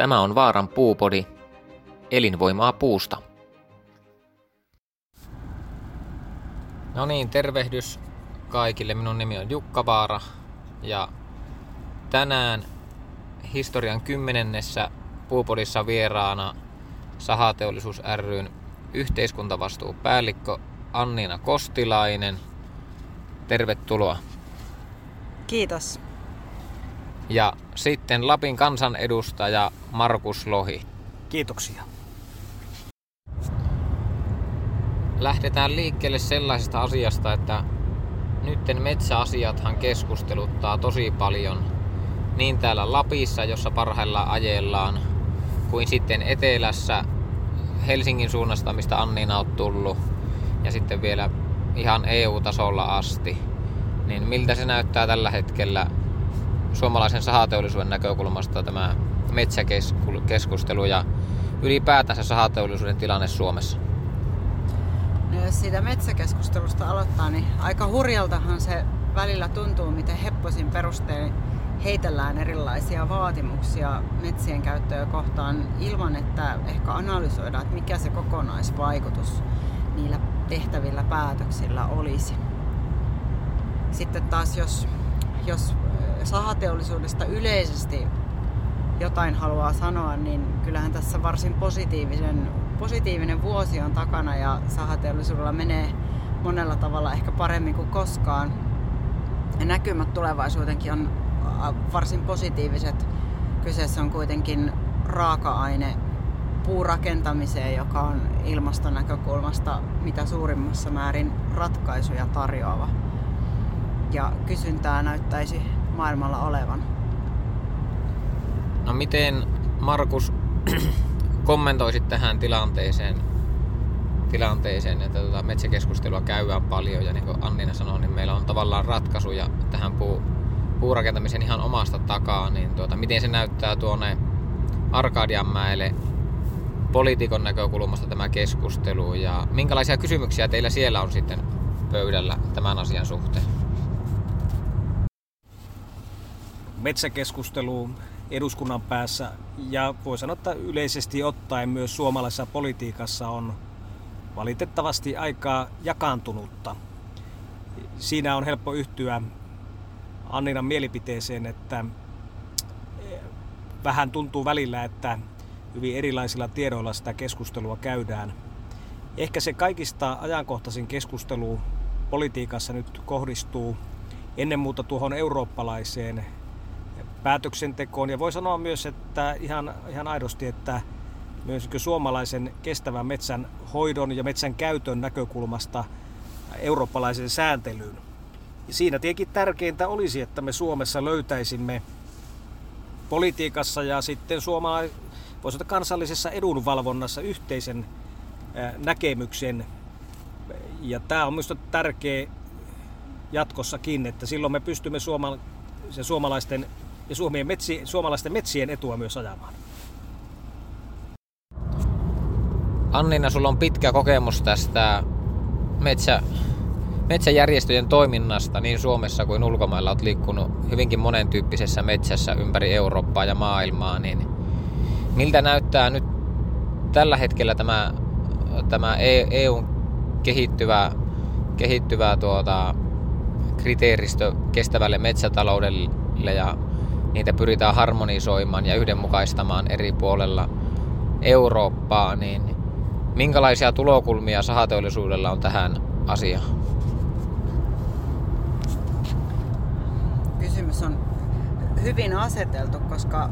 Tämä on Vaaran puupodi, elinvoimaa puusta. No niin, tervehdys kaikille. Minun nimi on Jukka Vaara ja tänään historian kymmenennessä puupodissa vieraana Sahateollisuus ryn yhteiskuntavastuupäällikkö Anniina Kostilainen. Tervetuloa. Kiitos. Ja sitten Lapin kansanedustaja Markus Lohi. Kiitoksia. Lähdetään liikkeelle sellaisesta asiasta, että nytten metsäasiathan keskusteluttaa tosi paljon niin täällä Lapissa, jossa parhaillaan ajellaan, kuin sitten etelässä Helsingin suunnasta, mistä Anniina on tullut, ja sitten vielä ihan EU-tasolla asti. Niin miltä se näyttää tällä hetkellä suomalaisen sahateollisuuden näkökulmasta tämä metsäkeskustelu ja ylipäätänsä sahateollisuuden tilanne Suomessa? No jos siitä metsäkeskustelusta aloittaa, niin aika hurjaltahan se välillä tuntuu, miten hepposin perustein heitellään erilaisia vaatimuksia metsien käyttöä kohtaan ilman, että ehkä analysoidaan, että mikä se kokonaisvaikutus niillä tehtävillä päätöksillä olisi. Sitten taas jos, jos sahateollisuudesta yleisesti jotain haluaa sanoa, niin kyllähän tässä varsin positiivinen, positiivinen vuosi on takana ja sahateollisuudella menee monella tavalla ehkä paremmin kuin koskaan. Ja näkymät tulevaisuutenkin on varsin positiiviset. Kyseessä on kuitenkin raaka-aine puurakentamiseen, joka on ilmaston näkökulmasta mitä suurimmassa määrin ratkaisuja tarjoava. Ja kysyntää näyttäisi maailmalla olevan. No miten Markus kommentoisit tähän tilanteeseen, tilanteeseen että tuota metsäkeskustelua käydään paljon ja niin kuin Annina sanoi, niin meillä on tavallaan ratkaisuja tähän puu, puurakentamisen ihan omasta takaa, niin tuota, miten se näyttää tuonne Arkadianmäelle poliitikon näkökulmasta tämä keskustelu ja minkälaisia kysymyksiä teillä siellä on sitten pöydällä tämän asian suhteen? Metsäkeskustelu eduskunnan päässä ja voi sanoa, että yleisesti ottaen myös suomalaisessa politiikassa on valitettavasti aika jakaantunutta. Siinä on helppo yhtyä Anninan mielipiteeseen, että vähän tuntuu välillä, että hyvin erilaisilla tiedoilla sitä keskustelua käydään. Ehkä se kaikista ajankohtaisin keskustelu politiikassa nyt kohdistuu ennen muuta tuohon eurooppalaiseen päätöksentekoon. Ja voi sanoa myös, että ihan, ihan aidosti, että myös suomalaisen kestävän metsän hoidon ja metsän käytön näkökulmasta eurooppalaisen sääntelyyn. Ja siinä tietenkin tärkeintä olisi, että me Suomessa löytäisimme politiikassa ja sitten suomala- voisi sanoa kansallisessa edunvalvonnassa yhteisen näkemyksen. Ja tämä on minusta tärkeä jatkossakin, että silloin me pystymme suomalaisten ja suomien metsi, suomalaisten metsien etua myös ajamaan. Annina, sulla on pitkä kokemus tästä metsä, metsäjärjestöjen toiminnasta niin Suomessa kuin ulkomailla. Olet liikkunut hyvinkin monen tyyppisessä metsässä ympäri Eurooppaa ja maailmaa. Niin miltä näyttää nyt tällä hetkellä tämä, tämä EUn e kehittyvä, kehittyvä tuota, kriteeristö kestävälle metsätaloudelle ja niitä pyritään harmonisoimaan ja yhdenmukaistamaan eri puolella Eurooppaa, niin minkälaisia tulokulmia sahateollisuudella on tähän asiaan? Kysymys on hyvin aseteltu, koska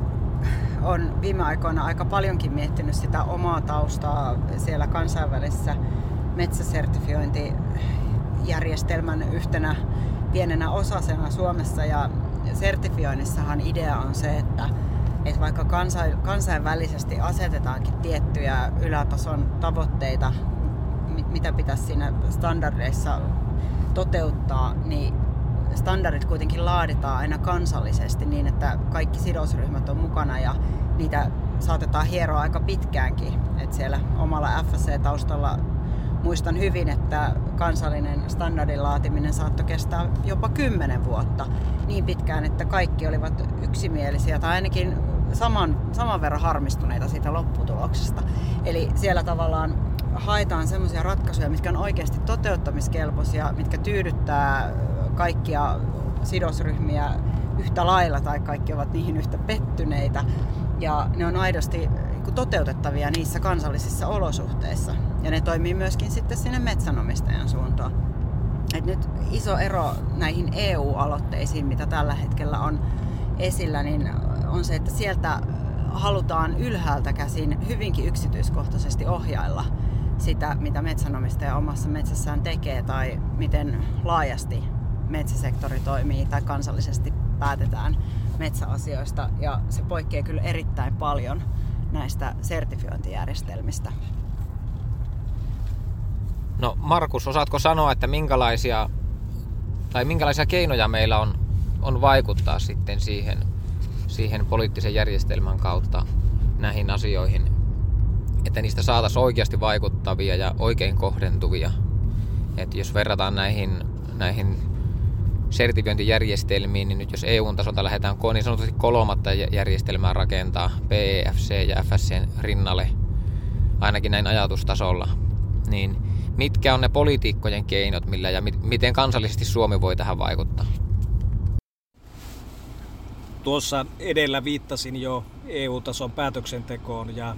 on viime aikoina aika paljonkin miettinyt sitä omaa taustaa siellä kansainvälisessä metsäsertifiointijärjestelmän yhtenä pienenä osasena Suomessa ja sertifioinnissahan idea on se, että, että vaikka kansainvälisesti asetetaankin tiettyjä ylätason tavoitteita, mitä pitäisi siinä standardeissa toteuttaa, niin standardit kuitenkin laaditaan aina kansallisesti niin, että kaikki sidosryhmät on mukana ja niitä saatetaan hieroa aika pitkäänkin. Et siellä omalla FSC-taustalla muistan hyvin, että kansallinen standardin laatiminen saattoi kestää jopa kymmenen vuotta niin pitkään, että kaikki olivat yksimielisiä tai ainakin saman, saman verran harmistuneita siitä lopputuloksesta. Eli siellä tavallaan haetaan semmoisia ratkaisuja, mitkä on oikeasti toteuttamiskelpoisia, mitkä tyydyttää kaikkia sidosryhmiä yhtä lailla tai kaikki ovat niihin yhtä pettyneitä. Ja ne on aidosti niin toteutettavia niissä kansallisissa olosuhteissa. Ja ne toimii myöskin sitten sinne metsänomistajan suuntaan. Et nyt iso ero näihin EU-aloitteisiin, mitä tällä hetkellä on esillä, niin on se, että sieltä halutaan ylhäältä käsin hyvinkin yksityiskohtaisesti ohjailla sitä, mitä metsänomistaja omassa metsässään tekee tai miten laajasti metsäsektori toimii tai kansallisesti päätetään metsäasioista. Ja se poikkeaa kyllä erittäin paljon näistä sertifiointijärjestelmistä. No Markus, osaatko sanoa, että minkälaisia, tai minkälaisia keinoja meillä on, on vaikuttaa sitten siihen, siihen poliittisen järjestelmän kautta näihin asioihin, että niistä saataisiin oikeasti vaikuttavia ja oikein kohdentuvia. Että jos verrataan näihin, näihin sertifiointijärjestelmiin, niin nyt jos EU-tasolta lähdetään niin sanotusti kolmatta järjestelmää rakentaa PEFC ja FSC rinnalle, ainakin näin ajatustasolla, niin mitkä on ne poliitikkojen keinot, millä ja miten kansallisesti Suomi voi tähän vaikuttaa? Tuossa edellä viittasin jo EU-tason päätöksentekoon ja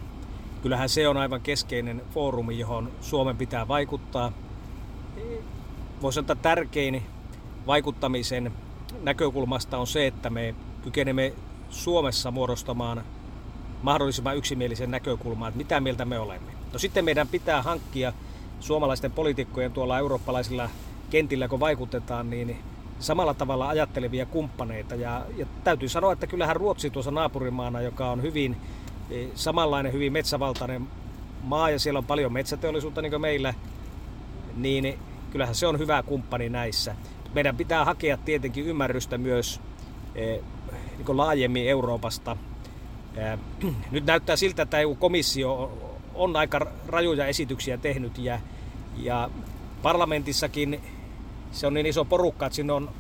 kyllähän se on aivan keskeinen foorumi, johon Suomen pitää vaikuttaa. Voisi sanoa, tärkein vaikuttamisen näkökulmasta on se, että me kykenemme Suomessa muodostamaan mahdollisimman yksimielisen näkökulman, että mitä mieltä me olemme. No sitten meidän pitää hankkia suomalaisten poliitikkojen tuolla eurooppalaisilla kentillä, kun vaikutetaan, niin samalla tavalla ajattelevia kumppaneita. Ja, ja täytyy sanoa, että kyllähän Ruotsi tuossa naapurimaana, joka on hyvin e, samanlainen, hyvin metsävaltainen maa ja siellä on paljon metsäteollisuutta niin kuin meillä, niin kyllähän se on hyvä kumppani näissä. Meidän pitää hakea tietenkin ymmärrystä myös e, niin laajemmin Euroopasta. Nyt näyttää siltä, että EU-komissio on aika rajuja esityksiä tehnyt ja, ja parlamentissakin se on niin iso porukka, että sinne on,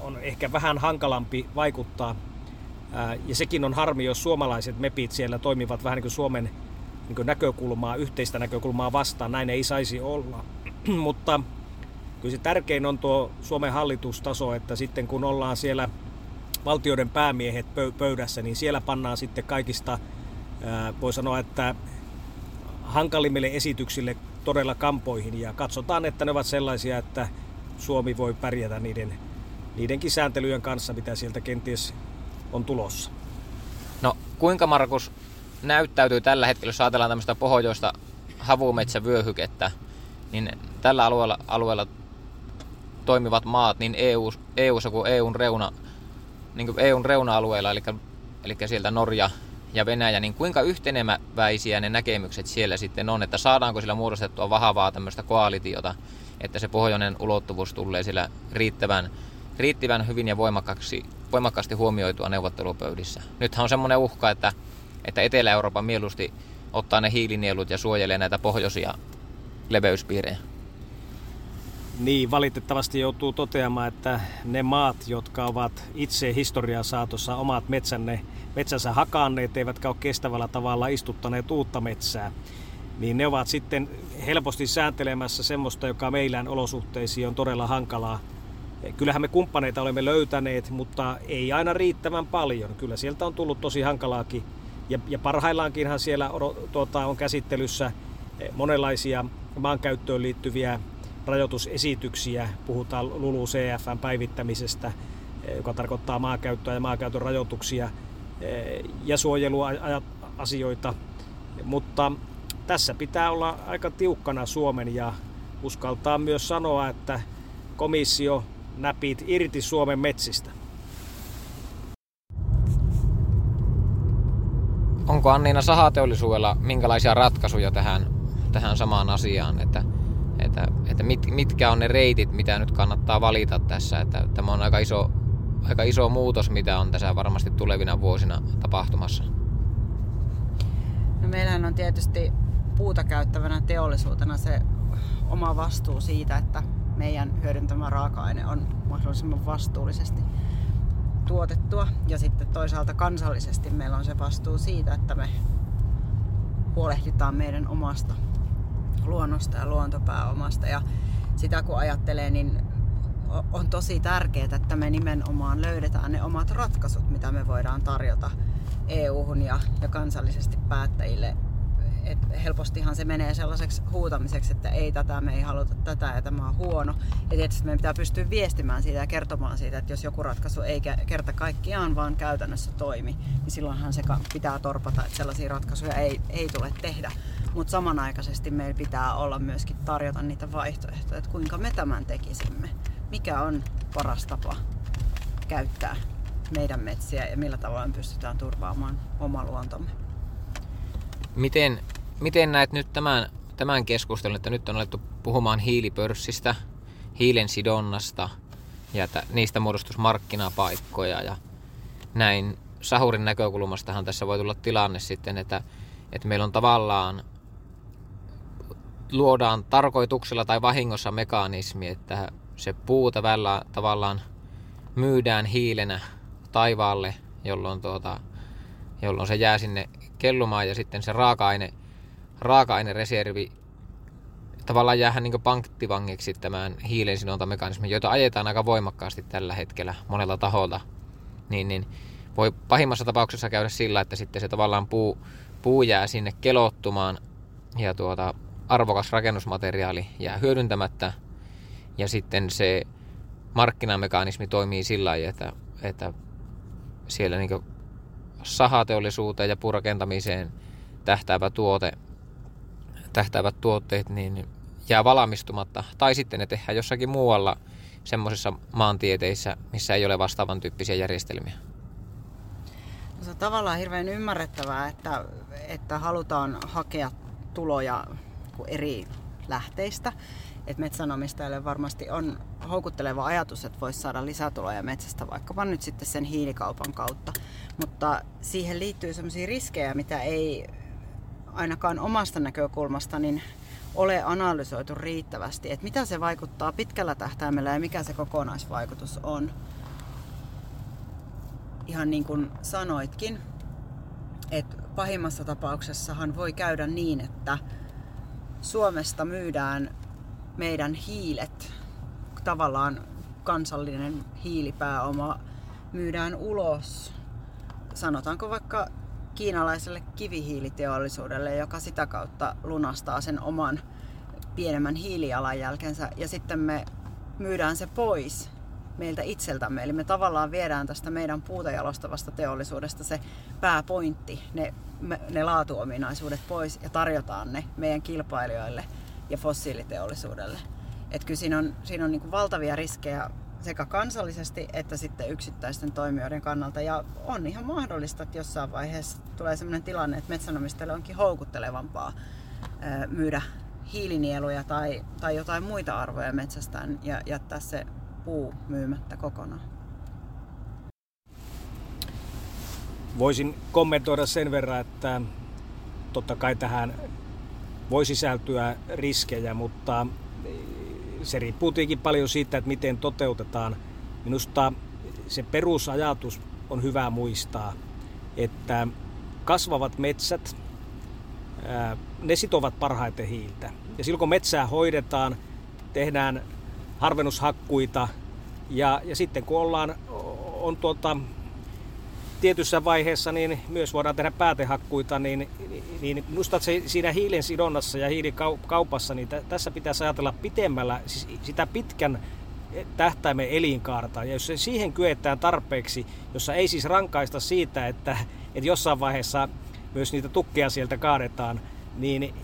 on ehkä vähän hankalampi vaikuttaa. Ja sekin on harmi, jos suomalaiset mepit siellä toimivat vähän niin kuin Suomen niin kuin näkökulmaa, yhteistä näkökulmaa vastaan. Näin ei saisi olla. Mutta kyllä se tärkein on tuo Suomen hallitustaso, että sitten kun ollaan siellä valtioiden päämiehet pöydässä, niin siellä pannaan sitten kaikista, voi sanoa, että hankalimmille esityksille todella kampoihin ja katsotaan, että ne ovat sellaisia, että Suomi voi pärjätä niiden, niidenkin sääntelyjen kanssa, mitä sieltä kenties on tulossa. No kuinka Markus näyttäytyy tällä hetkellä, jos ajatellaan tämmöistä pohjoista havumetsävyöhykettä, niin tällä alueella, alueella toimivat maat niin EU, EU kuin EUn, reuna, niin kuin EUn reuna-alueella, eli, eli sieltä Norja, ja Venäjä, niin kuinka yhteneväisiä ne näkemykset siellä sitten on, että saadaanko sillä muodostettua vahvaa tämmöistä koalitiota, että se pohjoinen ulottuvuus tulee sillä riittävän, riittävän hyvin ja voimakkaasti, voimakkaasti huomioitua neuvottelupöydissä. Nythän on semmoinen uhka, että, että Etelä-Euroopan mieluusti ottaa ne hiilinielut ja suojelee näitä pohjoisia leveyspiirejä. Niin, valitettavasti joutuu toteamaan, että ne maat, jotka ovat itse historian saatossa omat metsänne, metsänsä hakanneet, eivätkä ole kestävällä tavalla istuttaneet uutta metsää, niin ne ovat sitten helposti sääntelemässä semmoista, joka meidän olosuhteisiin on todella hankalaa. Kyllähän me kumppaneita olemme löytäneet, mutta ei aina riittävän paljon. Kyllä sieltä on tullut tosi hankalaakin. Ja, ja parhaillaankinhan siellä tuota, on käsittelyssä monenlaisia maankäyttöön liittyviä rajoitusesityksiä. Puhutaan LULU-CFn päivittämisestä, eh, joka tarkoittaa maakäyttöä ja maakäytön rajoituksia eh, ja suojeluasioita. Mutta tässä pitää olla aika tiukkana Suomen ja uskaltaa myös sanoa, että komissio näpit irti Suomen metsistä. Onko Anniina sahateollisuudella minkälaisia ratkaisuja tähän, tähän samaan asiaan? Että että, että mit, mitkä on ne reitit, mitä nyt kannattaa valita tässä. Että tämä on aika iso, aika iso muutos, mitä on tässä varmasti tulevina vuosina tapahtumassa. No meillähän on tietysti puuta käyttävänä teollisuutena se oma vastuu siitä, että meidän hyödyntämä raaka-aine on mahdollisimman vastuullisesti tuotettua. Ja sitten toisaalta kansallisesti meillä on se vastuu siitä, että me huolehditaan meidän omasta luonnosta ja luontopääomasta. Ja sitä kun ajattelee, niin on tosi tärkeää, että me nimenomaan löydetään ne omat ratkaisut, mitä me voidaan tarjota EU-hun ja, ja kansallisesti päättäjille. Et helpostihan se menee sellaiseksi huutamiseksi, että ei tätä, me ei haluta tätä ja tämä on huono. Ja tietysti meidän pitää pystyä viestimään siitä ja kertomaan siitä, että jos joku ratkaisu ei kerta kaikkiaan vaan käytännössä toimi, niin silloinhan se pitää torpata, että sellaisia ratkaisuja ei, ei tule tehdä. Mutta samanaikaisesti meillä pitää olla myöskin tarjota niitä vaihtoehtoja, että kuinka me tämän tekisimme mikä on paras tapa käyttää meidän metsiä ja millä tavalla me pystytään turvaamaan oma luontomme. Miten, miten näet nyt tämän, tämän keskustelun, että nyt on alettu puhumaan hiilipörssistä, hiilen sidonnasta ja että niistä muodostus markkinapaikkoja ja näin Sahurin näkökulmastahan tässä voi tulla tilanne sitten, että, että meillä on tavallaan luodaan tarkoituksella tai vahingossa mekanismi, että se puu tavallaan, tavallaan myydään hiilenä taivaalle, jolloin, tuota, jolloin se jää sinne kellumaan ja sitten se raaka-aine, raaka-ainereservi tavallaan jäähän niin panktivangiksi tämän hiilen sidontamekanismin, joita ajetaan aika voimakkaasti tällä hetkellä monella taholta, niin, niin voi pahimmassa tapauksessa käydä sillä, että sitten se tavallaan puu, puu jää sinne kelottumaan ja tuota, arvokas rakennusmateriaali jää hyödyntämättä ja sitten se markkinamekanismi toimii sillä lailla, että, että siellä niin sahateollisuuteen ja puurakentamiseen tähtäävä tuote, tähtäävät tuotteet niin jää valmistumatta. Tai sitten ne tehdään jossakin muualla semmoisissa maantieteissä, missä ei ole vastaavan tyyppisiä järjestelmiä. No se on tavallaan hirveän ymmärrettävää, että, että halutaan hakea tuloja eri lähteistä että metsänomistajalle varmasti on houkutteleva ajatus, että voisi saada lisätuloja metsästä vaikkapa nyt sitten sen hiilikaupan kautta. Mutta siihen liittyy sellaisia riskejä, mitä ei ainakaan omasta näkökulmasta niin ole analysoitu riittävästi, että mitä se vaikuttaa pitkällä tähtäimellä ja mikä se kokonaisvaikutus on. Ihan niin kuin sanoitkin, että pahimmassa tapauksessahan voi käydä niin, että Suomesta myydään meidän hiilet, tavallaan kansallinen hiilipääoma, myydään ulos, sanotaanko vaikka kiinalaiselle kivihiiliteollisuudelle, joka sitä kautta lunastaa sen oman pienemmän hiilijalanjälkensä. Ja sitten me myydään se pois meiltä itseltämme. Eli me tavallaan viedään tästä meidän puuta jalostavasta teollisuudesta se pääpointti, ne, ne laatuominaisuudet pois ja tarjotaan ne meidän kilpailijoille – ja fossiiliteollisuudelle. Että kyllä siinä on, siinä on niin valtavia riskejä sekä kansallisesti että sitten yksittäisten toimijoiden kannalta. Ja on ihan mahdollista, että jossain vaiheessa tulee sellainen tilanne, että metsänomistajille onkin houkuttelevampaa myydä hiilinieluja tai, tai jotain muita arvoja metsästään ja jättää se puu myymättä kokonaan. Voisin kommentoida sen verran, että totta kai tähän voi sisältyä riskejä, mutta se riippuu tietenkin paljon siitä, että miten toteutetaan. Minusta se perusajatus on hyvä muistaa, että kasvavat metsät, ne sitovat parhaiten hiiltä. Ja silloin kun metsää hoidetaan, tehdään harvennushakkuita ja, ja sitten kun ollaan, on tuota, tietyssä vaiheessa niin myös voidaan tehdä päätehakkuita, niin, niin minusta se siinä hiilen sidonnassa ja hiilikaupassa, niin t- tässä pitäisi ajatella pitemmällä siis sitä pitkän tähtäimen elinkaarta. Ja jos se siihen kyetään tarpeeksi, jossa ei siis rankaista siitä, että, että jossain vaiheessa myös niitä tukkeja sieltä kaadetaan, niin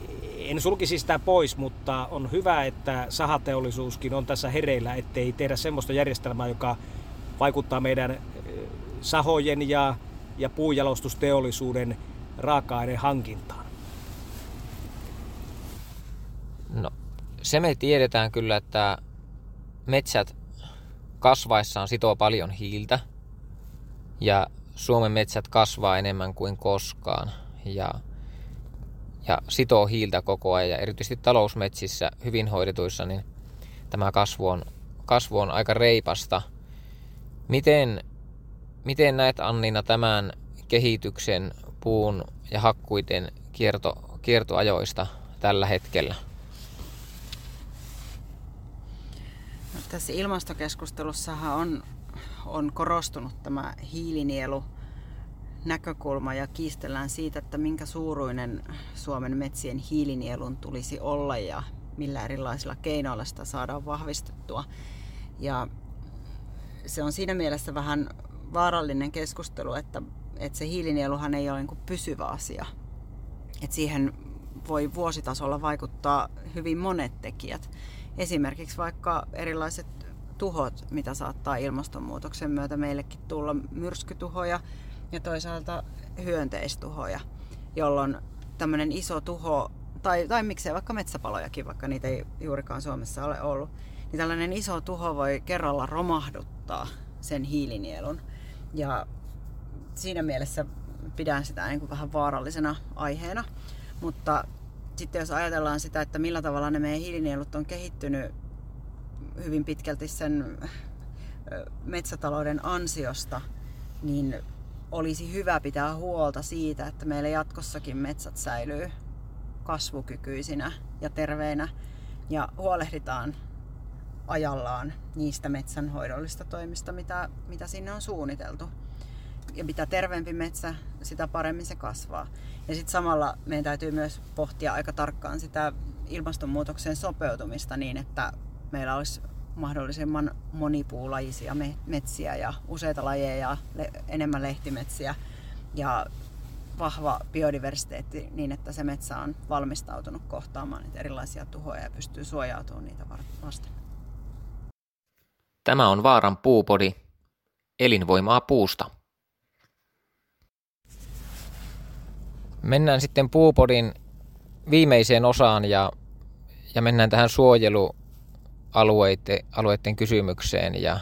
en sulkisi sitä pois, mutta on hyvä, että sahateollisuuskin on tässä hereillä, ettei tehdä semmoista järjestelmää, joka vaikuttaa meidän sahojen ja, ja puujalostusteollisuuden raaka-aineen hankintaan? No, se me tiedetään kyllä, että metsät kasvaessaan sitoo paljon hiiltä ja Suomen metsät kasvaa enemmän kuin koskaan ja, ja sitoo hiiltä koko ajan ja erityisesti talousmetsissä hyvin hoidetuissa niin tämä kasvu on, kasvu on aika reipasta. Miten miten näet Annina tämän kehityksen puun ja hakkuiden kierto, kiertoajoista tällä hetkellä? No, tässä ilmastokeskustelussahan on, on korostunut tämä hiilinielu näkökulma ja kiistellään siitä, että minkä suuruinen Suomen metsien hiilinielun tulisi olla ja millä erilaisilla keinoilla sitä saadaan vahvistettua. Ja se on siinä mielessä vähän vaarallinen keskustelu, että, että se hiilinieluhan ei ole niin pysyvä asia. Että siihen voi vuositasolla vaikuttaa hyvin monet tekijät. Esimerkiksi vaikka erilaiset tuhot, mitä saattaa ilmastonmuutoksen myötä meillekin tulla, myrskytuhoja ja toisaalta hyönteistuhoja, jolloin tämmöinen iso tuho, tai, tai miksei vaikka metsäpalojakin, vaikka niitä ei juurikaan Suomessa ole ollut, niin tällainen iso tuho voi kerralla romahduttaa sen hiilinielun. Ja siinä mielessä pidän sitä niin kuin vähän vaarallisena aiheena. Mutta sitten jos ajatellaan sitä, että millä tavalla ne meidän hiilinielut on kehittynyt hyvin pitkälti sen metsätalouden ansiosta, niin olisi hyvä pitää huolta siitä, että meillä jatkossakin metsät säilyy kasvukykyisinä ja terveinä ja huolehditaan ajallaan niistä metsänhoidollista toimista, mitä, mitä sinne on suunniteltu. Ja mitä terveempi metsä, sitä paremmin se kasvaa. Ja sitten samalla meidän täytyy myös pohtia aika tarkkaan sitä ilmastonmuutokseen sopeutumista niin, että meillä olisi mahdollisimman monipuulaisia metsiä ja useita lajeja, enemmän lehtimetsiä ja vahva biodiversiteetti niin, että se metsä on valmistautunut kohtaamaan niitä erilaisia tuhoja ja pystyy suojautumaan niitä vasten. Tämä on Vaaran puupodi, elinvoimaa puusta. Mennään sitten puupodin viimeiseen osaan ja, ja mennään tähän suojelualueiden alueiden kysymykseen. Ja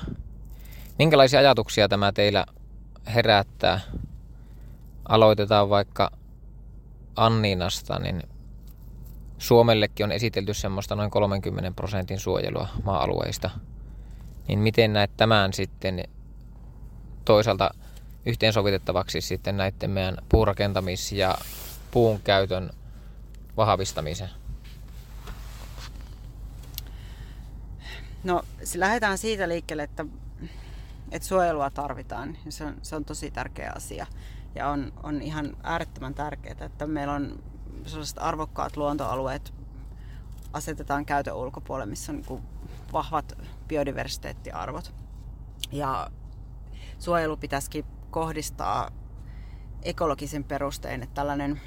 minkälaisia ajatuksia tämä teillä herättää? Aloitetaan vaikka Anninasta, niin Suomellekin on esitelty semmoista noin 30 prosentin suojelua maa-alueista – niin miten näet tämän sitten toisaalta yhteensovitettavaksi sitten näiden meidän puurakentamis- ja puun käytön vahvistamisen? No, lähdetään siitä liikkeelle, että, että suojelua tarvitaan. Se on, se on tosi tärkeä asia. Ja on, on ihan äärettömän tärkeää, että meillä on sellaiset arvokkaat luontoalueet asetetaan käytön ulkopuolelle, missä on niin vahvat biodiversiteettiarvot. Ja suojelu pitäisikin kohdistaa ekologisen perustein, että tällainen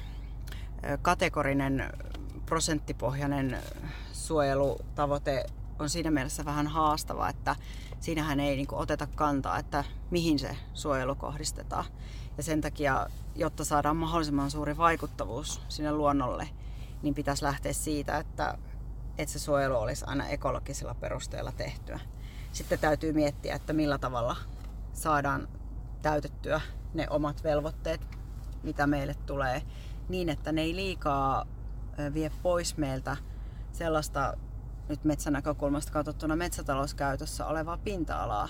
kategorinen prosenttipohjainen suojelutavoite on siinä mielessä vähän haastava, että siinähän ei niin oteta kantaa, että mihin se suojelu kohdistetaan. Ja sen takia, jotta saadaan mahdollisimman suuri vaikuttavuus sinne luonnolle, niin pitäisi lähteä siitä, että että se suojelu olisi aina ekologisilla perusteilla tehtyä. Sitten täytyy miettiä, että millä tavalla saadaan täytettyä ne omat velvoitteet, mitä meille tulee, niin että ne ei liikaa vie pois meiltä sellaista nyt metsänäkökulmasta katsottuna metsätalouskäytössä olevaa pinta-alaa,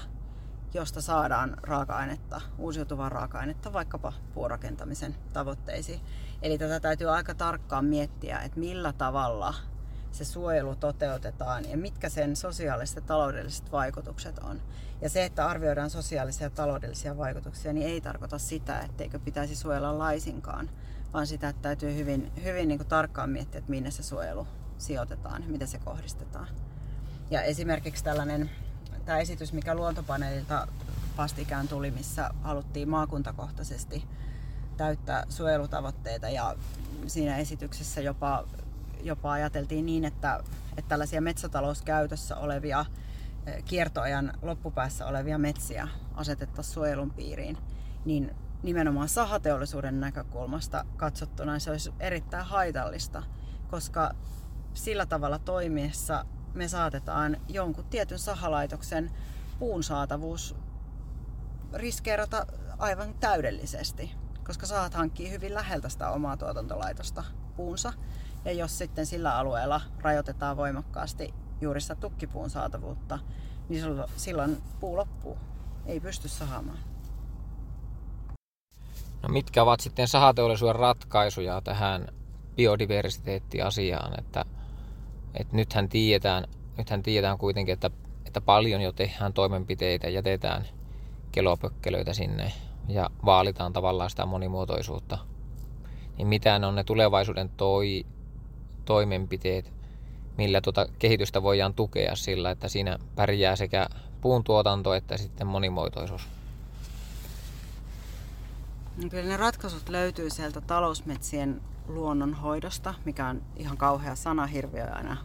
josta saadaan raaka-ainetta, uusiutuvaa raaka-ainetta vaikkapa puurakentamisen tavoitteisiin. Eli tätä täytyy aika tarkkaan miettiä, että millä tavalla se suojelu toteutetaan ja mitkä sen sosiaaliset ja taloudelliset vaikutukset on. Ja se, että arvioidaan sosiaalisia ja taloudellisia vaikutuksia, niin ei tarkoita sitä, etteikö pitäisi suojella laisinkaan, vaan sitä, että täytyy hyvin, hyvin niin kuin tarkkaan miettiä, että minne se suojelu sijoitetaan, miten se kohdistetaan. Ja esimerkiksi tällainen tämä esitys, mikä luontopaneelilta vastikään tuli, missä haluttiin maakuntakohtaisesti täyttää suojelutavoitteita ja siinä esityksessä jopa jopa ajateltiin niin, että, että tällaisia metsätalouskäytössä olevia eh, kiertoajan loppupäässä olevia metsiä asetettaisiin suojelun piiriin, niin nimenomaan sahateollisuuden näkökulmasta katsottuna se olisi erittäin haitallista, koska sillä tavalla toimiessa me saatetaan jonkun tietyn sahalaitoksen puun saatavuus riskeerata aivan täydellisesti, koska saat hankkii hyvin läheltä sitä omaa tuotantolaitosta puunsa. Ja jos sitten sillä alueella rajoitetaan voimakkaasti juuri sitä tukkipuun saatavuutta, niin silloin puu loppuu. Ei pysty saamaan. No mitkä ovat sitten sahateollisuuden ratkaisuja tähän biodiversiteettiasiaan, että, että nythän tiedetään, nythän tiedetään kuitenkin, että, että paljon jo tehdään toimenpiteitä, jätetään kelopökkelöitä sinne ja vaalitaan tavallaan sitä monimuotoisuutta. Niin mitä on ne tulevaisuuden toi, toimenpiteet, millä tuota kehitystä voidaan tukea sillä, että siinä pärjää sekä puun tuotanto että sitten monimuotoisuus? No kyllä ne ratkaisut löytyy sieltä talousmetsien luonnonhoidosta, mikä on ihan kauhea sana hirviö aina.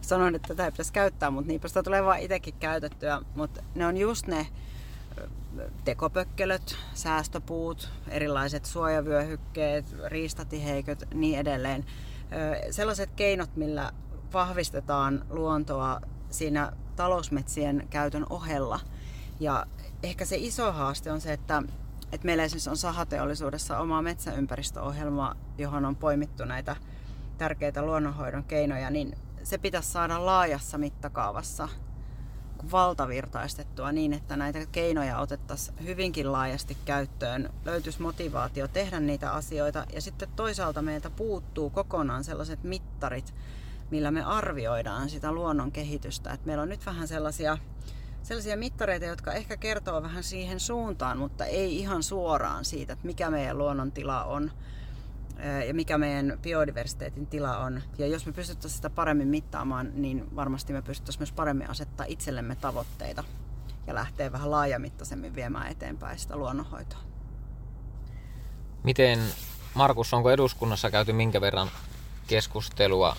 Sanon, että tätä ei pitäisi käyttää, mutta niinpä sitä tulee vaan itsekin käytettyä. Mutta ne on just ne tekopökkelöt, säästöpuut, erilaiset suojavyöhykkeet, riistatiheiköt, niin edelleen. Sellaiset keinot, millä vahvistetaan luontoa siinä talousmetsien käytön ohella. Ja ehkä se iso haaste on se, että, että meillä esimerkiksi on sahateollisuudessa oma metsäympäristöohjelma, johon on poimittu näitä tärkeitä luonnonhoidon keinoja, niin se pitäisi saada laajassa mittakaavassa valtavirtaistettua niin, että näitä keinoja otettaisiin hyvinkin laajasti käyttöön, löytyisi motivaatio tehdä niitä asioita ja sitten toisaalta meiltä puuttuu kokonaan sellaiset mittarit, millä me arvioidaan sitä luonnon kehitystä. Et meillä on nyt vähän sellaisia, sellaisia mittareita, jotka ehkä kertoo vähän siihen suuntaan, mutta ei ihan suoraan siitä, että mikä meidän luonnon tila on ja mikä meidän biodiversiteetin tila on. Ja jos me pystyttäisiin sitä paremmin mittaamaan, niin varmasti me pystyttäisiin myös paremmin asettaa itsellemme tavoitteita ja lähteä vähän laajamittaisemmin viemään eteenpäin sitä luonnonhoitoa. Miten, Markus, onko eduskunnassa käyty minkä verran keskustelua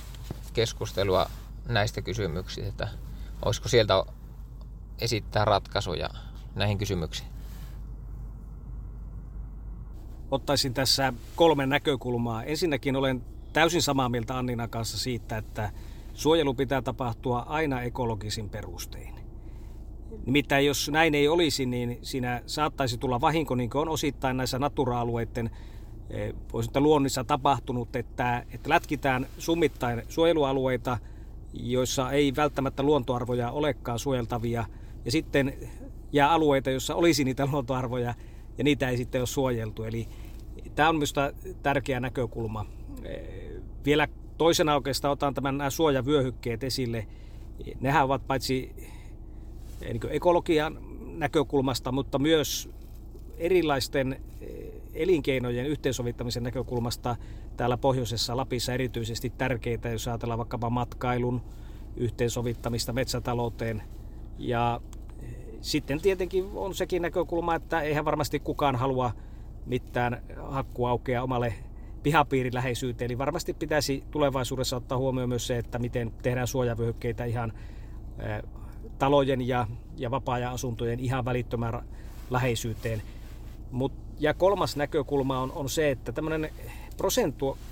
keskustelua näistä kysymyksistä, olisiko sieltä esittää ratkaisuja näihin kysymyksiin? Ottaisin tässä kolme näkökulmaa. Ensinnäkin olen täysin samaa mieltä Annina kanssa siitä, että suojelu pitää tapahtua aina ekologisin perustein. Nimittäin jos näin ei olisi, niin siinä saattaisi tulla vahinko, niin kuin on osittain näissä natura-alueiden Eh, voisi luonnissa tapahtunut, että, että lätkitään summittain suojelualueita, joissa ei välttämättä luontoarvoja olekaan suojeltavia, ja sitten jää alueita, joissa olisi niitä luontoarvoja, ja niitä ei sitten ole suojeltu. Eli tämä on minusta tärkeä näkökulma. Eh, vielä toisena oikeastaan otan tämän nämä suojavyöhykkeet esille. Nehän ovat paitsi eh, niin ekologian näkökulmasta, mutta myös erilaisten elinkeinojen yhteensovittamisen näkökulmasta täällä pohjoisessa Lapissa erityisesti tärkeitä, jos ajatellaan vaikkapa matkailun yhteensovittamista metsätalouteen. Ja sitten tietenkin on sekin näkökulma, että eihän varmasti kukaan halua mitään hakkuaukea omalle pihapiirin läheisyyteen. Eli varmasti pitäisi tulevaisuudessa ottaa huomioon myös se, että miten tehdään suojavyöhykkeitä ihan talojen ja, ja vapaa-ajan asuntojen ihan välittömään läheisyyteen. Mut, ja kolmas näkökulma on, on se, että tämmöinen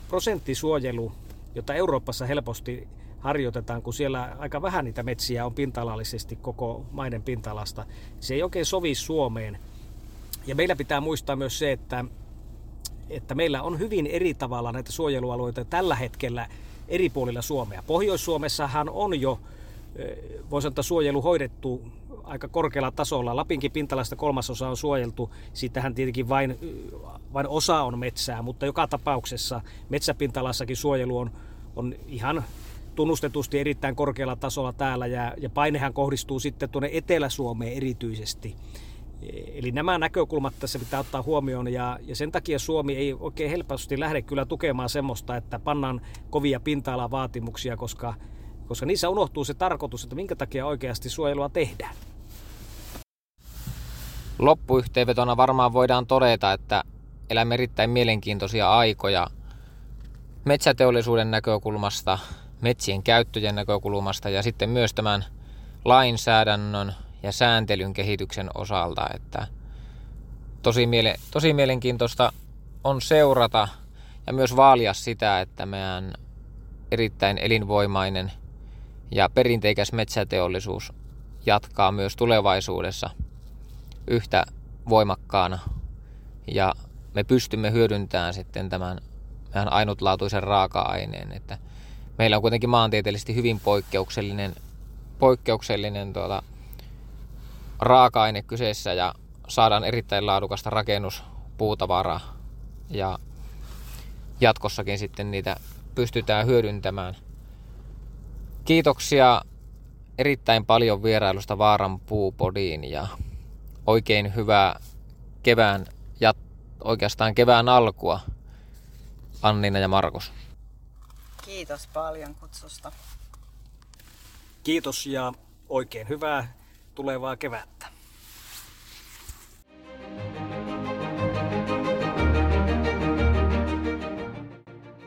prosenttisuojelu, jota Euroopassa helposti harjoitetaan, kun siellä aika vähän niitä metsiä on pinta-alallisesti koko maiden pinta-alasta, se ei oikein sovi Suomeen. Ja meillä pitää muistaa myös se, että, että meillä on hyvin eri tavalla näitä suojelualueita tällä hetkellä eri puolilla Suomea. Pohjois-Suomessahan on jo, voisi sanoa, suojelu hoidettu aika korkealla tasolla. Lapinkin pintalasta kolmasosa on suojeltu. Siitähän tietenkin vain, vain osa on metsää, mutta joka tapauksessa metsäpintalassakin suojelu on, on ihan tunnustetusti erittäin korkealla tasolla täällä ja, ja painehan kohdistuu sitten tuonne Etelä-Suomeen erityisesti. Eli nämä näkökulmat tässä pitää ottaa huomioon ja, ja sen takia Suomi ei oikein helposti lähde kyllä tukemaan semmoista, että pannaan kovia pinta-alavaatimuksia, koska, koska niissä unohtuu se tarkoitus, että minkä takia oikeasti suojelua tehdään. Loppuyhteenvetona varmaan voidaan todeta, että elämme erittäin mielenkiintoisia aikoja metsäteollisuuden näkökulmasta, metsien käyttöjen näkökulmasta ja sitten myös tämän lainsäädännön ja sääntelyn kehityksen osalta. Että tosi, miele, tosi mielenkiintoista on seurata ja myös vaalia sitä, että meidän erittäin elinvoimainen ja perinteikäs metsäteollisuus jatkaa myös tulevaisuudessa – yhtä voimakkaana ja me pystymme hyödyntämään sitten tämän meidän ainutlaatuisen raaka-aineen. Että meillä on kuitenkin maantieteellisesti hyvin poikkeuksellinen, poikkeuksellinen tuota, raaka-aine kyseessä ja saadaan erittäin laadukasta rakennus, puutavaraa ja jatkossakin sitten niitä pystytään hyödyntämään. Kiitoksia erittäin paljon vierailusta Vaaran puupodiin ja oikein hyvää kevään ja oikeastaan kevään alkua Annina ja Markus. Kiitos paljon kutsusta. Kiitos ja oikein hyvää tulevaa kevättä.